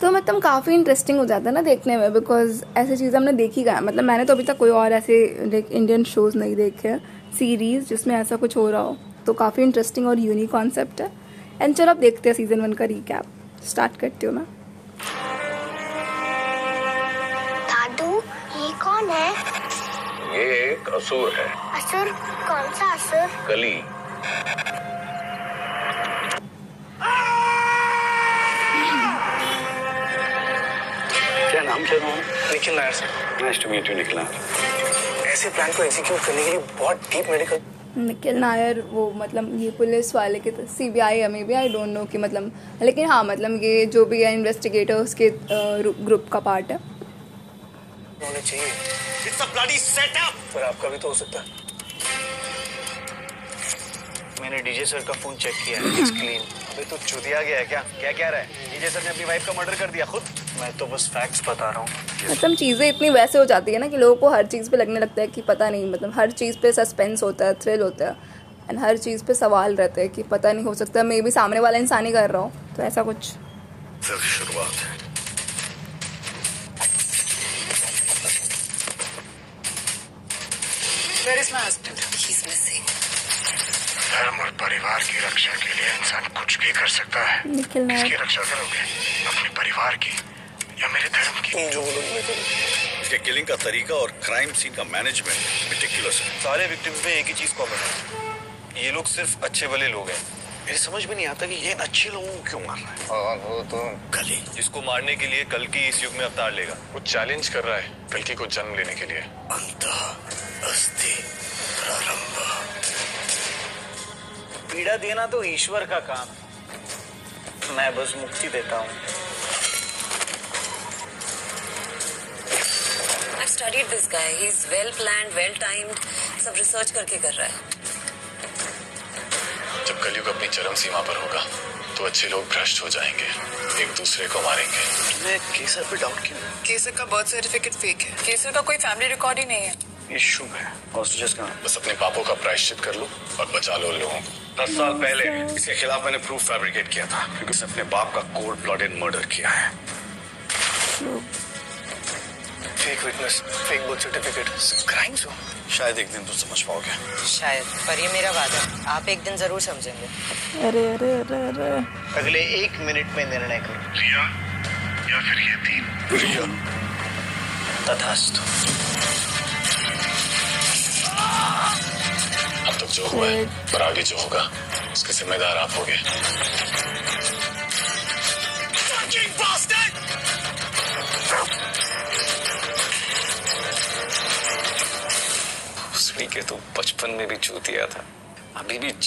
तो मतलब काफ़ी इंटरेस्टिंग हो जाता है ना देखने में बिकॉज़ ऐसी चीज़ें हमने देखी गया मतलब मैंने तो अभी तक कोई और ऐसे इंडियन शोज़ नहीं देखे सीरीज़ जिसमें ऐसा कुछ हो रहा हो। तो काफ़ी इंटरेस्टिंग और यूनिक कॉन्सेप्ट है। एंड चलो अब देखते हैं सीज़न वन का रिकैप स्टार्ट करती हूँ मैं। दादू ये कौन है? ये एक असुर है। असुर? कौन सा असुर? कली। नाम क्या तुम्हारा Nikhil Nair sir. Nice to meet you Nikhila ऐसे प्लान को एग्जीक्यूट करने के लिए बहुत डीप मेडिकल निखिल नायर वो मतलब ये पुलिस वाले के C B I may be I don't know कि मतलब लेकिन हाँ मतलब ये जो भी है इन्वेस्टिगेटर्स के ग्रुप का पार्ट है। होने चाहिए। इट्स अ ब्लडी सेटअप पर आपका भी तो हो सकता है। मैंने डीजे सर का फ़ोन चेक किया है इट्स क्लीन अबे तू चुदिया गया है क्या? क्या कह रहा है? डीजे सर ने अपनी वाइफ का मर्डर कर दिया खुद? मैं तो बस फैक्ट्स बता रहा हूँ। मतलब चीज़ें इतनी वैसे हो जाती है ना कि लोगों को हर चीज़ पे लगने लगता है कि पता नहीं मतलब हर चीज़ पे सस्पेंस होता है थ्रिल होता है एंड हर चीज़ पे सवाल रहते हैं कि पता नहीं हो सकता मे भी सामने वाला इंसान ही कर रहा हो तो ऐसा कुछ। शुरुआत है। Where is my husband? He's missing. धर्म और परिवार की रक्षा के लिए इंसान कुछ भी कर सकता है। किसकी रक्षा करोगे? अपने परिवार की। या मेरे धर्म की जो बोलोगे इसके किलिंग का तरीका और क्राइम सीन का मैनेजमेंट है। सारे विक्टिम्स में एक ही चीज़ कॉमन है। ये लोग सिर्फ़ अच्छे भले लोग हैं। मेरे समझ में नहीं आता कि ये अच्छे लोगों को क्यों मार रहा है? और वो तो कली इसको मारने के लिए कल की इस युग में अवतार लेगा। वो चैलेंज कर रहा है कल्कि को जन्म लेने के लिए। अंत अस्थि प्रारंभ। पीड़ा देना तो ईश्वर का काम है। मैं बस मुक्ति देता हूँ। I've studied this guy. He's well planned, well timed. सब रिसर्च करके कर रहा है। जब कलयुग अपनी चरम सीमा पर होगा तो अच्छे लोग भ्रष्ट हो जाएँगे। एक दूसरे को मारेंगे। तुम्हें केसर पे डाउट क्यों? केसर का बर्थ सर्टिफिकेट फेक है। केसर का कोई फैमिली रिकॉर्ड ही नहीं है। शुभ है हॉस्टेजेस कहाँ? बस अपने पापों का प्रायश्चित कर लो और बचा लो लोगों को। दस साल पहले इसके खिलाफ मैंने प्रूफ फैब्रिकेट किया था क्योंकि उसने अपने बाप का कोल्ड ब्लडेड मर्डर किया है। Fake witness fake birth certificate crimes हो शायद एक दिन तुम समझ पाओगे। शायद पर ये मेरा वादा आप एक दिन ज़रूर समझेंगे। अरे अरे अरे अरे। अगले एक मिनट में निर्णय करो। रिया या फिर ये तीन? रिया तथास्तु। अब तक जो हुआ है पर आगे जो होगा उसके जिम्मेदार आप होगे। के तो बचपन में भी चूतिया था। अभी भी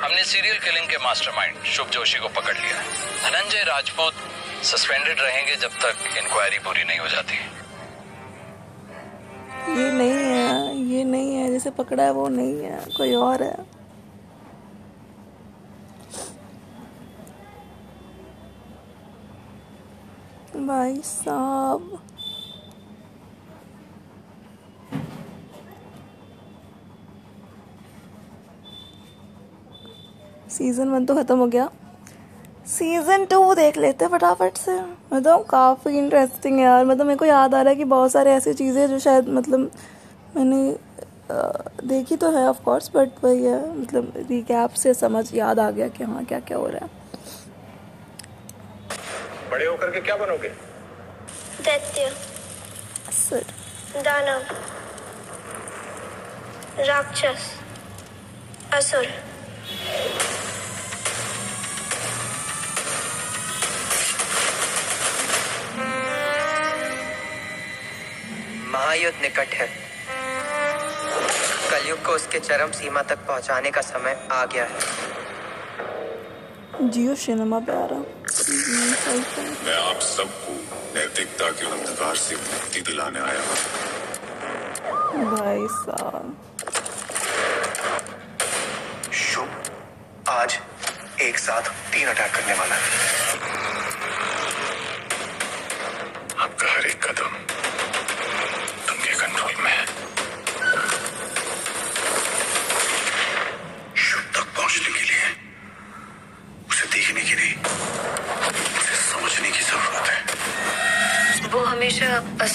हमने सीरियल किलिंग के मास्टरमाइंड शुभ जोशी को पकड़ लिया धनंजय राजपूत सस्पेंडेड रहेंगे जब तक इंक्वायरी पूरी नहीं हो जाती। ये नहीं है ये नहीं है जिसे पकड़ा है वो नहीं है कोई और है। भाई साहब। सीज़न वन तो खत्म हो गया। सीज़न टू देख लेते हैं फटाफट से। मतलब काफ़ी इंटरेस्टिंग है यार। मतलब मेरे को याद आ रहा है कि बहुत सारे ऐसी चीज़ें जो शायद मतलब मैंने देखी तो है ऑफ़ कोर्स बट वही है मतलब रिकैप से समझ याद आ गया कि हाँ क्या क्या हो रहा है। बड़े होकर के क्या बनोगे? दैत्य। असुर दानव। राक्षस। असुर। महायुद्ध निकट है। कलयुग को उसके चरम सीमा तक पहुँचाने का समय आ गया है। जियो सिनेमा पे आ रहा मैं आप सबको नैतिकता के अंधकार से मुक्ति दिलाने आया हूँ। भाई साहब। शुभ आज एक साथ तीन अटैक करने वाला है आपका हर एक कदम उनके कंट्रोल में है शुभ तक पहुँचने के लिए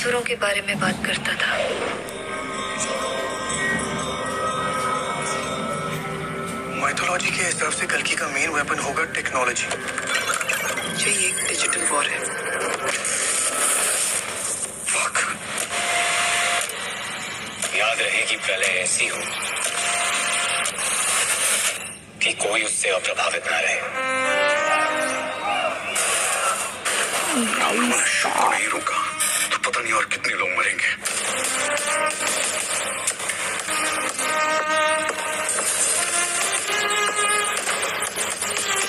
असुरों के बारे में बात करता था। माइथोलॉजी के हिसाब से कल की मेन वेपन होगा टेक्नोलॉजी जो ये एक डिजिटल वॉर है। याद रहे कि प्रलय ऐसी हो कि कोई उससे अप्रभावित ना रहे। नहीं रोका। पता नहीं और कितने लोग मरेंगे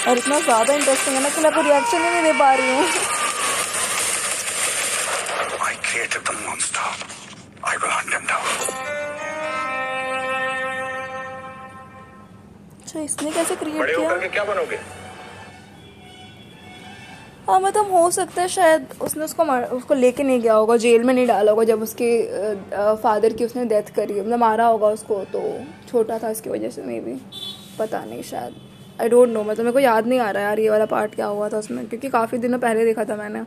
और इतना ज़्यादा इंटरेस्टिंग है ना कि मैं कोई रिएक्शन ही नहीं दे पा रही हूँ I created the monster. I will hunt him down. अच्छा इसने कैसे क्रिएट बड़े होकर किया के क्या बनोगे हाँ मतलब हो सकता है शायद उसने उसको मार, उसको लेके नहीं गया होगा जेल में नहीं डाला होगा जब उसके फादर की उसने डेथ करी मतलब मारा होगा उसको तो छोटा था इसकी वजह से मे भी पता नहीं शायद। आई डोंट नो मतलब मेरे को याद नहीं आ रहा यार ये वाला पार्ट क्या हुआ था उसमें क्योंकि काफ़ी दिनों पहले देखा था मैंने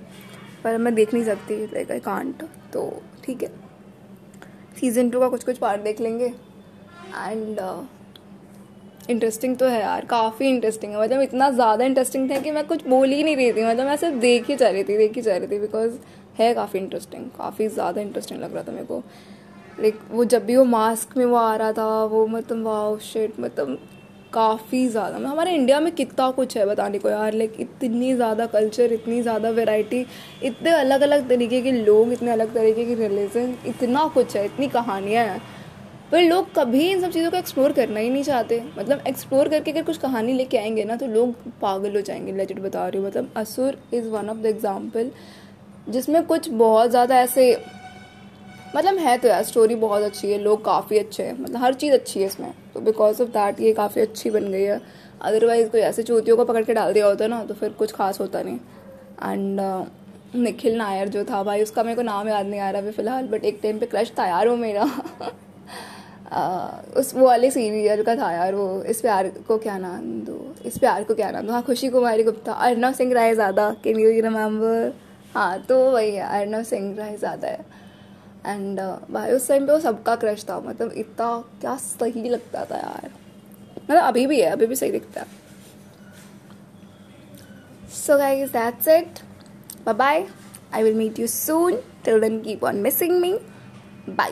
पर मैं देख नहीं सकती लाइक आई कांट तो ठीक है। सीज़न टू का कुछ कुछ पार्ट देख लेंगे एंड इंटरेस्टिंग तो है यार, काफ़ी इंटरेस्टिंग है। मतलब इतना ज़्यादा इंटरेस्टिंग था कि मैं कुछ बोल ही नहीं रही थी। मतलब मैं सिर्फ़ देख ही जा रही थी, देख ही जा रही थी बिकॉज़ है काफ़ी इंटरेस्टिंग काफ़ी ज़्यादा इंटरेस्टिंग लग रहा था मेरे को। लाइक वो जब भी वो मास्क में वो आ रहा था, वो मतलब वाह शिट मतलब काफ़ी ज़्यादा। मतलब हमारे इंडिया में कितना कुछ है बताने को यार लाइक इतनी ज़्यादा कल्चर इतनी ज़्यादा वैरायटी इतने अलग अलग तरीके के लोग, इतने अलग तरीके के रिलीजन इतना कुछ है, इतनी कहानियाँ हैं। पर लोग कभी इन सब चीज़ों को एक्सप्लोर करना ही नहीं चाहते। मतलब एक्सप्लोर करके अगर कुछ कहानी लेके आएँगे ना तो लोग पागल हो जाएँगे लेजिट बता रही हूँ। मतलब Asur is one of the example जिसमें कुछ बहुत ज़्यादा ऐसे मतलब है तो यार स्टोरी बहुत अच्छी है लोग काफ़ी अच्छे हैं। मतलब हर चीज़ अच्छी है इसमें। तो बिकॉज़ ऑफ़ दैट ये काफ़ी अच्छी बन गई है। अदरवाइज़ कोई ऐसे चूतियों को पकड़ के डाल दिया होता ना तो फिर कुछ खास होता नहीं। एंड निखिल नायर जो था भाई उसका मेरे को नाम याद नहीं आ रहा अभी फ़िलहाल बट एक टाइम पे क्रश था यार वो मेरा। Uh, उस, वो वाले सीरियल का था यार, वो, इस प्यार को क्या नाम दो, इस प्यार को क्या नाम दो। हाँ खुशी कुमारी गुप्ता अर्नव सिंह राय ज़्यादा कैन यू रिमेम्बर हाँ तो वही है अर्नव सिंह राय ज़्यादा है एंड भाई, उस टाइम पे वो सबका क्रश था मतलब इतना, क्या सही लगता था यार। मतलब अभी भी है, अभी भी सही दिखता है। Guys that's it bye bye I will meet you soon till then keep on missing me bye